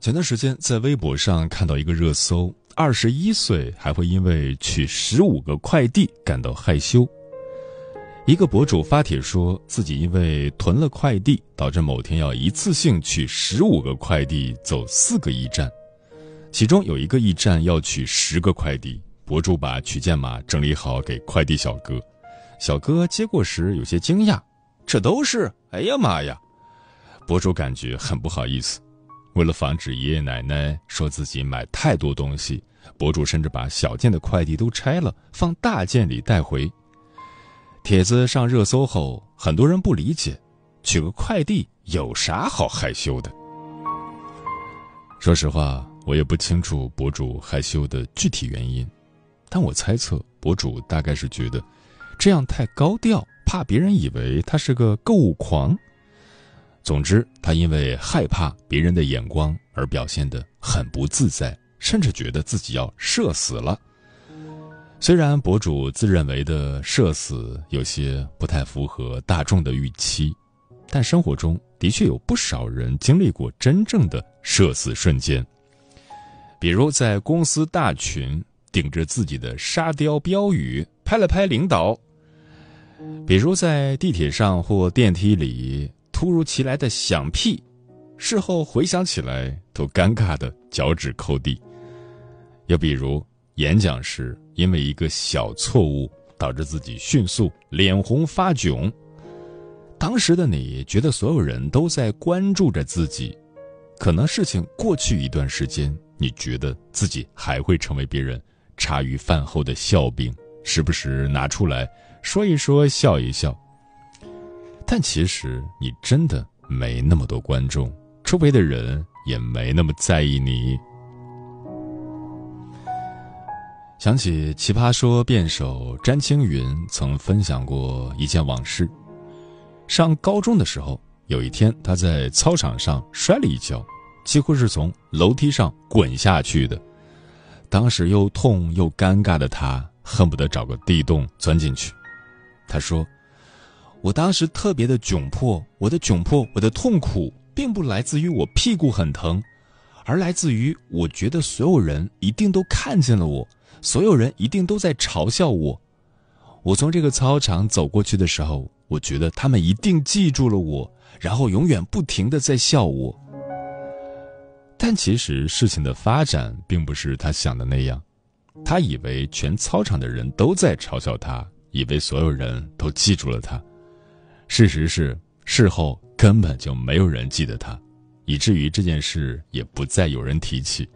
前段时间在微博上看到一个热搜：二十一岁还会因为取十五个快递感到害羞。一个博主发帖说自己因为囤了快递，导致某天要一次性取十五个快递，走四个驿站，其中有一个驿站要取十个快递。博主把取件码整理好给快递小哥，小哥接过时有些惊讶：“这都是？哎呀妈呀！”博主感觉很不好意思。为了防止爷爷奶奶说自己买太多东西，博主甚至把小件的快递都拆了，放大件里带回。帖子上热搜后，很多人不理解，取个快递有啥好害羞的？说实话，我也不清楚博主害羞的具体原因，但我猜测博主大概是觉得这样太高调，怕别人以为他是个购物狂。总之，他因为害怕别人的眼光而表现得很不自在，甚至觉得自己要社死了。虽然博主自认为的社死有些不太符合大众的预期，但生活中的确有不少人经历过真正的社死瞬间。比如在公司大群顶着自己的沙雕标语拍了拍领导；比如在地铁上或电梯里。突如其来的响屁，事后回想起来都尴尬的脚趾抠地。又比如演讲时，因为一个小错误导致自己迅速脸红发窘，当时的你觉得所有人都在关注着自己，可能事情过去一段时间，你觉得自己还会成为别人茶余饭后的笑柄，时不时拿出来说一说，笑一笑。但其实你真的没那么多观众，周围的人也没那么在意你。想起奇葩说辩手詹青云曾分享过一件往事：上高中的时候，有一天他在操场上摔了一跤，几乎是从楼梯上滚下去的。当时又痛又尴尬的他，恨不得找个地洞钻进去。他说。我当时特别的窘迫，我的窘迫，我的痛苦，并不来自于我屁股很疼，而来自于我觉得所有人一定都看见了我，所有人一定都在嘲笑我。我从这个操场走过去的时候，我觉得他们一定记住了我，然后永远不停的在笑我。但其实事情的发展并不是他想的那样，他以为全操场的人都在嘲笑他，以为所有人都记住了他。事实是，事后根本就没有人记得他，以至于这件事也不再有人提起。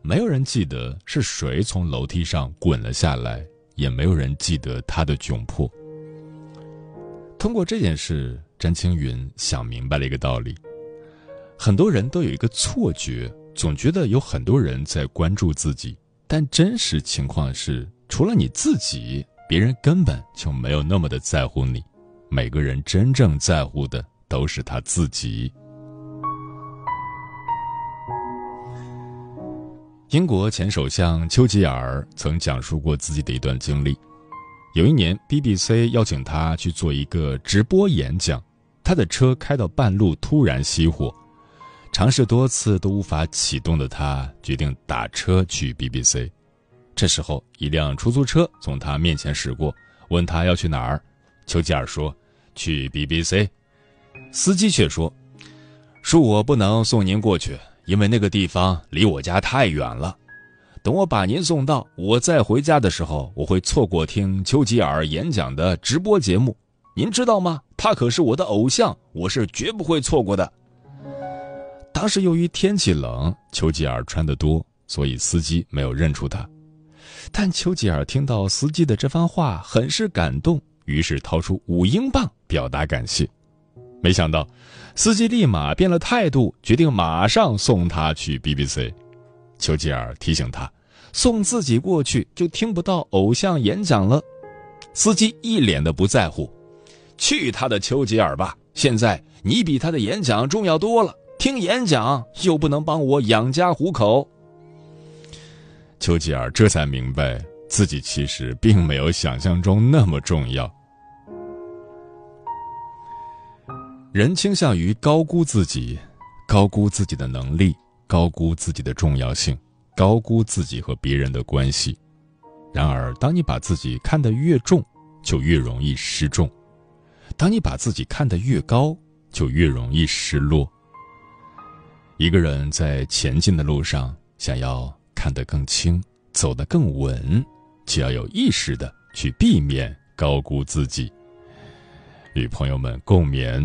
没有人记得是谁从楼梯上滚了下来，也没有人记得他的窘迫。通过这件事，詹青云想明白了一个道理：很多人都有一个错觉，总觉得有很多人在关注自己，但真实情况是，除了你自己，别人根本就没有那么的在乎你。每个人真正在乎的都是他自己。英国前首相丘吉尔曾讲述过自己的一段经历：有一年，BBC 邀请他去做一个直播演讲，他的车开到半路突然熄火，尝试多次都无法启动的他决定打车去 BBC。这时候，一辆出租车从他面前驶过，问他要去哪儿。丘吉尔说：“去 BBC。”司机却说：“恕我不能送您过去，因为那个地方离我家太远了。等我把您送到，我再回家的时候，我会错过听丘吉尔演讲的直播节目。您知道吗？他可是我的偶像，我是绝不会错过的。当时由于天气冷，丘吉尔穿得多，所以司机没有认出他。但丘吉尔听到司机的这番话，很是感动，于是掏出五英镑表达感谢。没想到，司机立马变了态度，决定马上送他去 BBC。丘吉尔提醒他，送自己过去就听不到偶像演讲了。司机一脸的不在乎，去他的丘吉尔吧！现在你比他的演讲重要多了，听演讲又不能帮我养家糊口。丘吉尔这才明白，自己其实并没有想象中那么重要。人倾向于高估自己，高估自己的能力，高估自己的重要性，高估自己和别人的关系。然而，当你把自己看得越重，就越容易失重；当你把自己看得越高，就越容易失落。一个人在前进的路上，想要看得更轻，走得更稳，就要有意识的去避免高估自己。与朋友们共勉。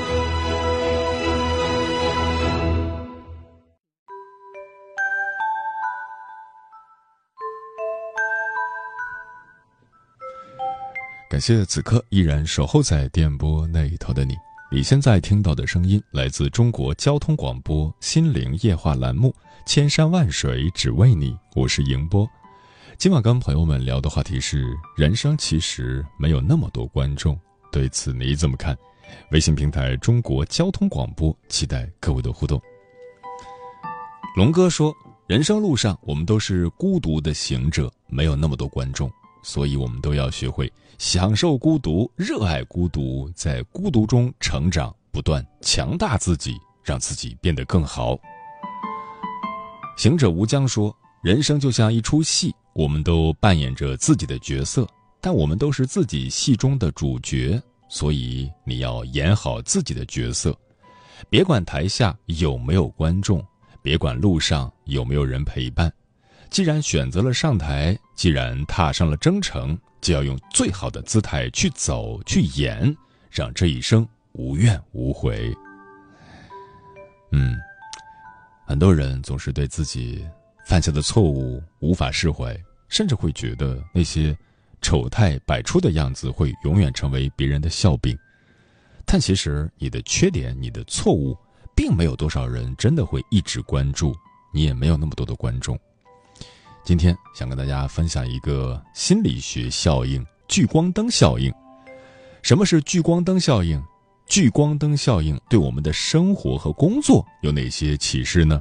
感谢此刻依然守候在电波那一头的你。你现在听到的声音来自中国交通广播《心灵夜话》栏目，《千山万水只为你》，我是迎波。今晚跟朋友们聊的话题是：人生其实没有那么多观众，对此你怎么看？微信平台中国交通广播，期待各位的互动。龙哥说：人生路上，我们都是孤独的行者，没有那么多观众。所以，我们都要学会享受孤独，热爱孤独，在孤独中成长，不断强大自己，让自己变得更好。行者无疆说：“人生就像一出戏，我们都扮演着自己的角色，但我们都是自己戏中的主角。所以，你要演好自己的角色，别管台下有没有观众，别管路上有没有人陪伴。”既然选择了上台，既然踏上了征程，就要用最好的姿态去走、去演，让这一生无怨无悔。嗯，很多人总是对自己犯下的错误无法释怀，甚至会觉得那些丑态百出的样子会永远成为别人的笑柄。但其实，你的缺点、你的错误，并没有多少人真的会一直关注，你也没有那么多的观众。今天想跟大家分享一个心理学效应——聚光灯效应。什么是聚光灯效应？聚光灯效应对我们的生活和工作有哪些启示呢？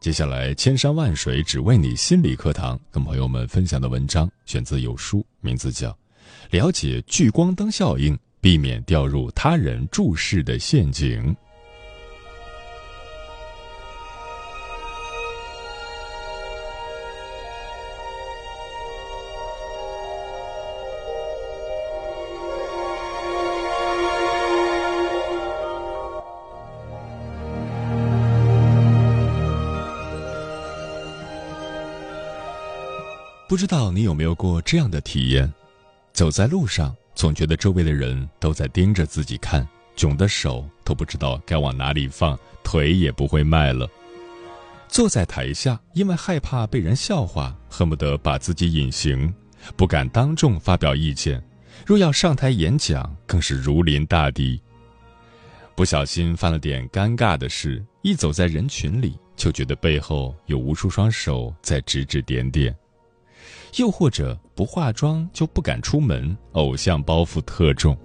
接下来，千山万水只为你心理课堂跟朋友们分享的文章选自有书，名字叫《了解聚光灯效应，避免掉入他人注视的陷阱》。不知道你有没有过这样的体验：走在路上，总觉得周围的人都在盯着自己看，窘的手都不知道该往哪里放，腿也不会迈了；坐在台下，因为害怕被人笑话，恨不得把自己隐形，不敢当众发表意见；若要上台演讲，更是如临大敌。不小心犯了点尴尬的事，一走在人群里。就觉得背后有无数双手在指指点点；又或者不化妆就不敢出门，偶像包袱特重。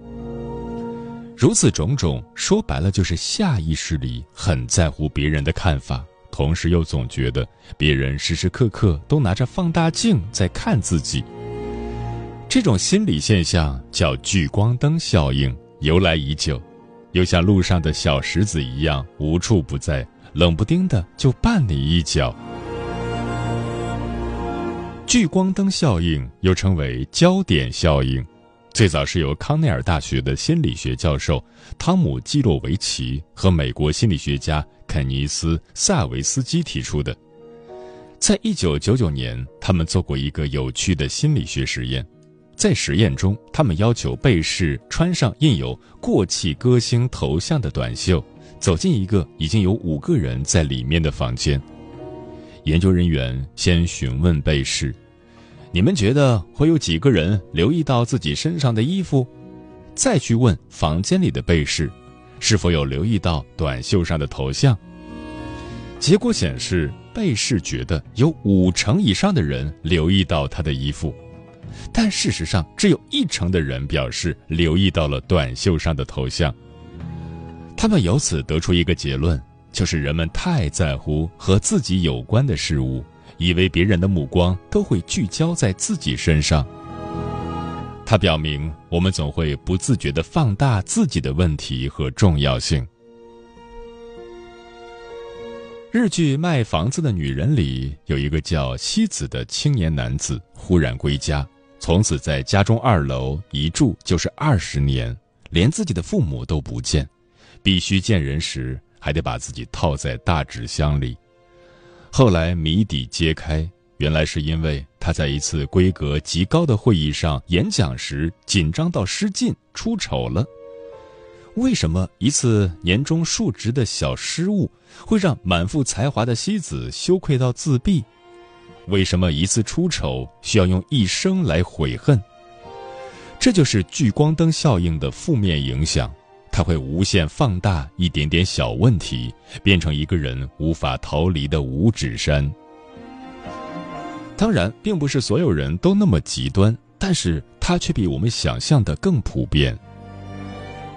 如此种种，说白了就是下意识里很在乎别人的看法，同时又总觉得别人时时刻刻都拿着放大镜在看自己。这种心理现象叫聚光灯效应，由来已久，又像路上的小石子一样无处不在，冷不丁的就绊你一脚。聚光灯效应又称为焦点效应。最早是由康奈尔大学的心理学教授汤姆·基洛维奇和美国心理学家肯尼斯·萨维斯基提出的。在一九九九年，他们做过一个有趣的心理学实验。在实验中，他们要求被试穿上印有过气歌星头像的短袖，走进一个已经有五个人在里面的房间。研究人员先询问被试。你们觉得会有几个人留意到自己身上的衣服？再去问房间里的被试，是否有留意到短袖上的头像？结果显示，被试觉得有五成以上的人留意到他的衣服，但事实上只有一成的人表示留意到了短袖上的头像。他们由此得出一个结论，就是人们太在乎和自己有关的事物。以为别人的目光都会聚焦在自己身上。它表明我们总会不自觉地放大自己的问题和重要性。日剧《卖房子的女人》里有一个叫西子的青年男子，忽然归家，从此在家中二楼一住就是二十年，连自己的父母都不见，必须见人时还得把自己套在大纸箱里。后来谜底揭开，原来是因为他在一次规格极高的会议上演讲时紧张到失禁出丑了。为什么一次年终述职的小失误会让满腹才华的西子羞愧到自闭？为什么一次出丑需要用一生来悔恨？这就是聚光灯效应的负面影响。他会无限放大一点点小问题，变成一个人无法逃离的五指山。当然，并不是所有人都那么极端，但是它却比我们想象的更普遍。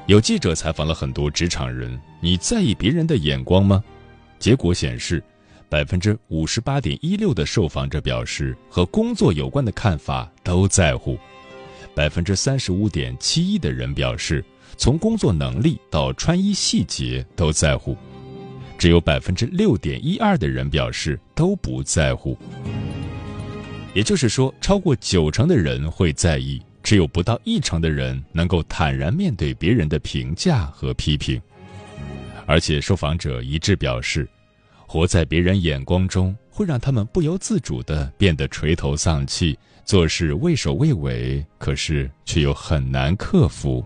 有记者采访了很多职场人：“你在意别人的眼光吗？”结果显示，百分之五十八点一六的受访者表示和工作有关的看法都在乎，百分之三十五点七一的人表示。从工作能力到穿衣细节都在乎，只有百分之六点一二的人表示都不在乎。也就是说，超过九成的人会在意，只有不到一成的人能够坦然面对别人的评价和批评。而且，受访者一致表示，活在别人眼光中会让他们不由自主地变得垂头丧气，做事畏首畏尾，可是却又很难克服。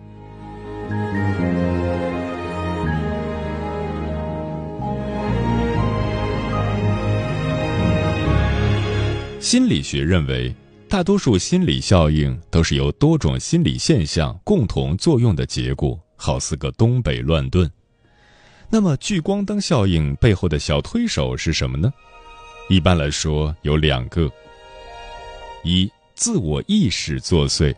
心理学认为，大多数心理效应都是由多种心理现象共同作用的结果，好似个东北乱炖。那么，聚光灯效应背后的小推手是什么呢？一般来说，有两个：一、自我意识作祟。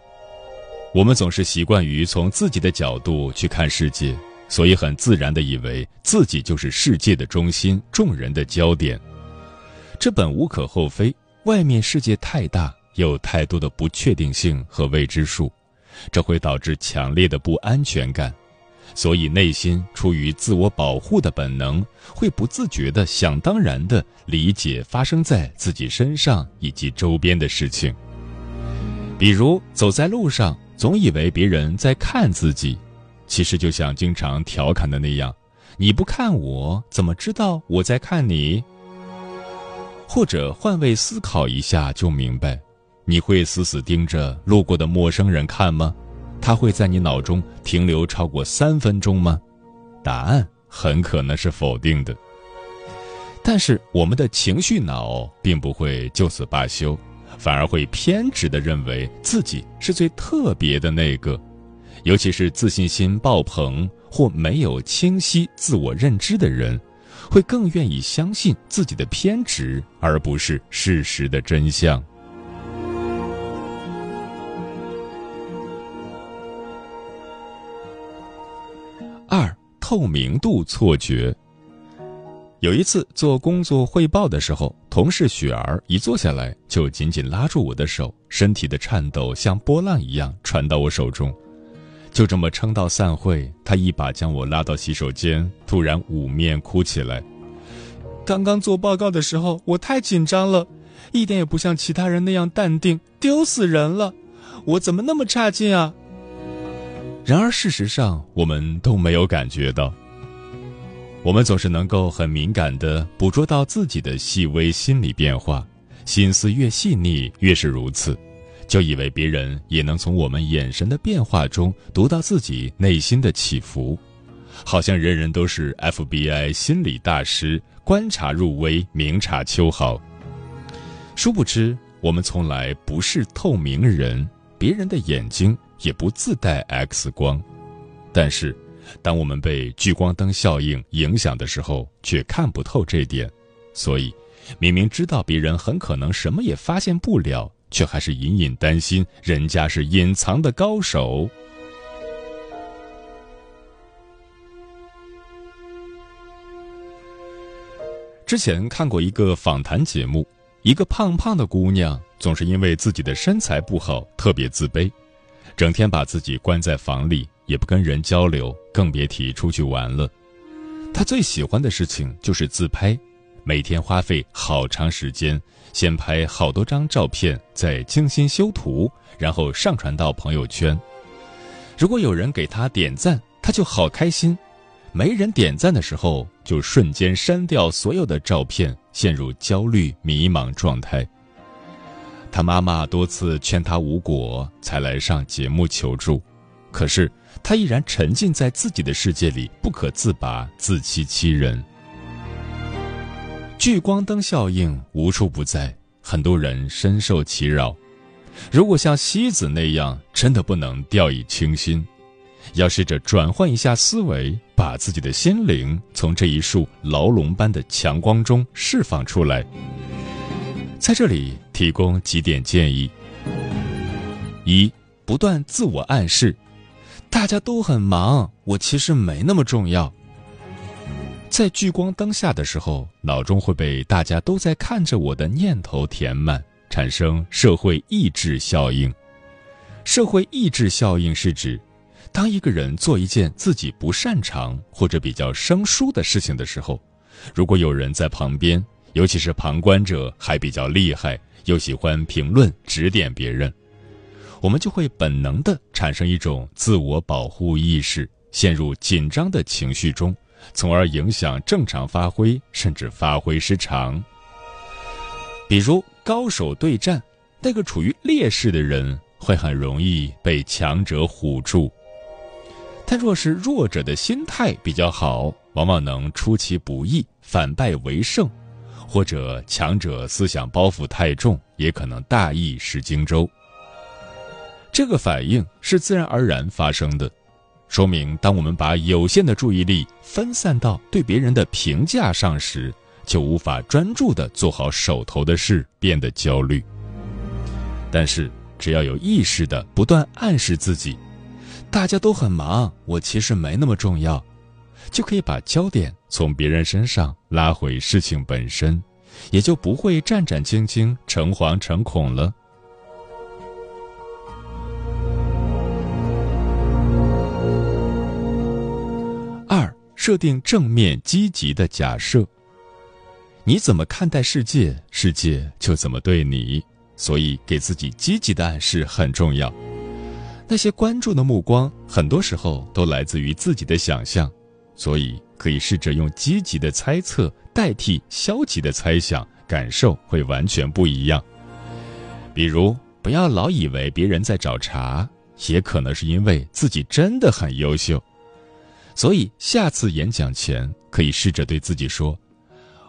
我们总是习惯于从自己的角度去看世界，所以很自然地以为自己就是世界的中心，众人的焦点。这本无可厚非。外面世界太大，有太多的不确定性和未知数，这会导致强烈的不安全感，所以内心出于自我保护的本能，会不自觉地想当然地理解发生在自己身上以及周边的事情。比如走在路上。总以为别人在看自己，其实就像经常调侃的那样：“你不看我，怎么知道我在看你？”或者换位思考一下就明白：你会死死盯着路过的陌生人看吗？他会在你脑中停留超过三分钟吗？答案很可能是否定的。但是我们的情绪脑并不会就此罢休。反而会偏执地认为自己是最特别的那个，尤其是自信心爆棚或没有清晰自我认知的人，会更愿意相信自己的偏执，而不是事实的真相。二、透明度错觉。有一次做工作汇报的时候，同事雪儿一坐下来就紧紧拉住我的手，身体的颤抖像波浪一样传到我手中。就这么撑到散会，她一把将我拉到洗手间，突然捂面哭起来。刚刚做报告的时候，我太紧张了，一点也不像其他人那样淡定，丢死人了！我怎么那么差劲啊？然而事实上，我们都没有感觉到。我们总是能够很敏感地捕捉到自己的细微心理变化，心思越细腻越是如此，就以为别人也能从我们眼神的变化中读到自己内心的起伏，好像人人都是 FBI 心理大师，观察入微，明察秋毫。殊不知，我们从来不是透明人，别人的眼睛也不自带 X 光，但是。当我们被聚光灯效应影响的时候，却看不透这点，所以明明知道别人很可能什么也发现不了，却还是隐隐担心人家是隐藏的高手。之前看过一个访谈节目，一个胖胖的姑娘总是因为自己的身材不好特别自卑，整天把自己关在房里。也不跟人交流，更别提出去玩了。他最喜欢的事情就是自拍，每天花费好长时间，先拍好多张照片，再精心修图，然后上传到朋友圈。如果有人给他点赞，他就好开心；没人点赞的时候，就瞬间删掉所有的照片，陷入焦虑迷茫状态。他妈妈多次劝他无果，才来上节目求助，可是。他依然沉浸在自己的世界里不可自拔，自欺欺人。聚光灯效应无处不在，很多人深受其扰。如果像西子那样，真的不能掉以轻心，要试着转换一下思维，把自己的心灵从这一束牢笼般的强光中释放出来。在这里提供几点建议：一、不断自我暗示。大家都很忙，我其实没那么重要。在聚光灯下的时候，脑中会被大家都在看着我的念头填满，产生社会抑制效应。社会抑制效应是指，当一个人做一件自己不擅长或者比较生疏的事情的时候，如果有人在旁边，尤其是旁观者还比较厉害，又喜欢评论指点别人。我们就会本能的产生一种自我保护意识，陷入紧张的情绪中，从而影响正常发挥，甚至发挥失常。比如高手对战，那个处于劣势的人会很容易被强者唬住；但若是弱者的心态比较好，往往能出其不意，反败为胜；或者强者思想包袱太重，也可能大意失荆州。这个反应是自然而然发生的，说明当我们把有限的注意力分散到对别人的评价上时，就无法专注的做好手头的事，变得焦虑。但是，只要有意识的不断暗示自己，大家都很忙，我其实没那么重要，就可以把焦点从别人身上拉回事情本身，也就不会战战兢兢、诚惶诚恐了。设定正面积极的假设。你怎么看待世界，世界就怎么对你。所以，给自己积极的暗示很重要。那些关注的目光，很多时候都来自于自己的想象，所以可以试着用积极的猜测代替消极的猜想，感受会完全不一样。比如，不要老以为别人在找茬，也可能是因为自己真的很优秀。所以，下次演讲前可以试着对自己说：“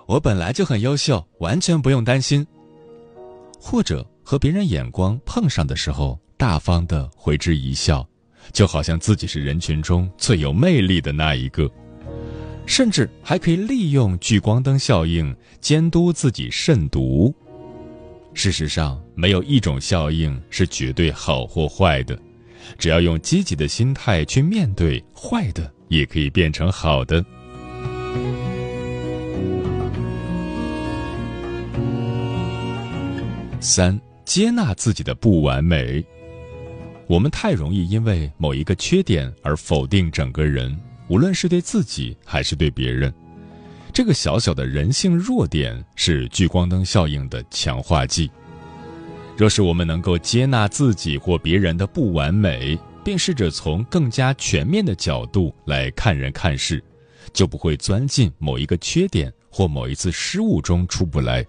我本来就很优秀，完全不用担心。”或者和别人眼光碰上的时候，大方的回之一笑，就好像自己是人群中最有魅力的那一个。甚至还可以利用聚光灯效应监督自己慎独。事实上，没有一种效应是绝对好或坏的，只要用积极的心态去面对，坏的也可以变成好的。三、接纳自己的不完美。我们太容易因为某一个缺点而否定整个人。无论是对自己还是对别人，这个小小的人性弱点是聚光灯效应的强化剂。若是我们能够接纳自己或别人的不完美，并试着从更加全面的角度来看人看事，就不会钻进某一个缺点或某一次失误中出不来。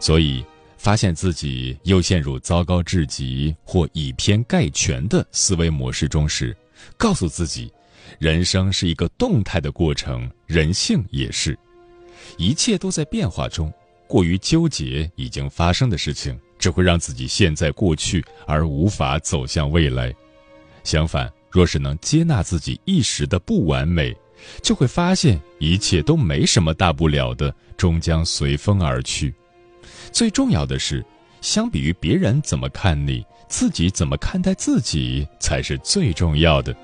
所以，发现自己又陷入糟糕至极或以偏概全的思维模式中时，告诉自己。人生是一个动态的过程，人性也是，一切都在变化中。过于纠结已经发生的事情，只会让自己陷在过去，而无法走向未来。相反，若是能接纳自己一时的不完美，就会发现一切都没什么大不了的，终将随风而去。最重要的是，相比于别人怎么看你，自己怎么看待自己才是最重要的。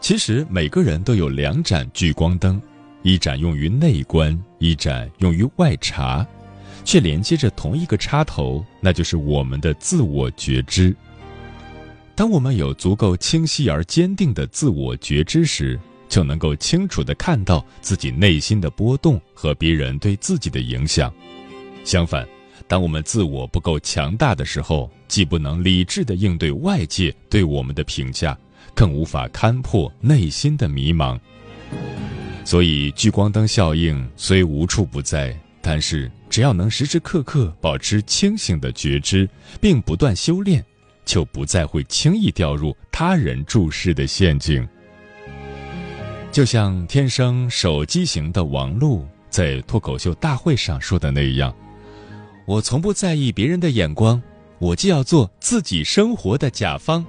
其实每个人都有两盏聚光灯，一盏用于内观，一盏用于外察，却连接着同一个插头，那就是我们的自我觉知。当我们有足够清晰而坚定的自我觉知时，就能够清楚地看到自己内心的波动和别人对自己的影响。相反，当我们自我不够强大的时候，既不能理智地应对外界对我们的评价。更无法勘破内心的迷茫，所以聚光灯效应虽无处不在，但是只要能时时刻刻保持清醒的觉知，并不断修炼，就不再会轻易掉入他人注视的陷阱。就像天生手机型的王璐在脱口秀大会上说的那样：“我从不在意别人的眼光，我就要做自己生活的甲方。”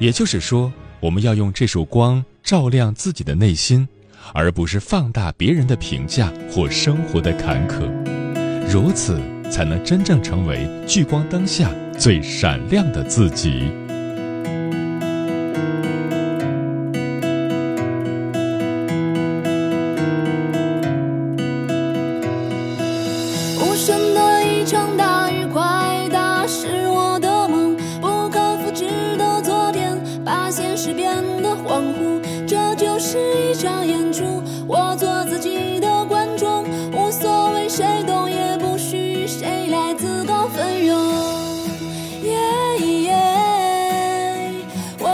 也就是说，我们要用这束光照亮自己的内心，而不是放大别人的评价或生活的坎坷，如此才能真正成为聚光灯下最闪亮的自己。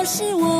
是我。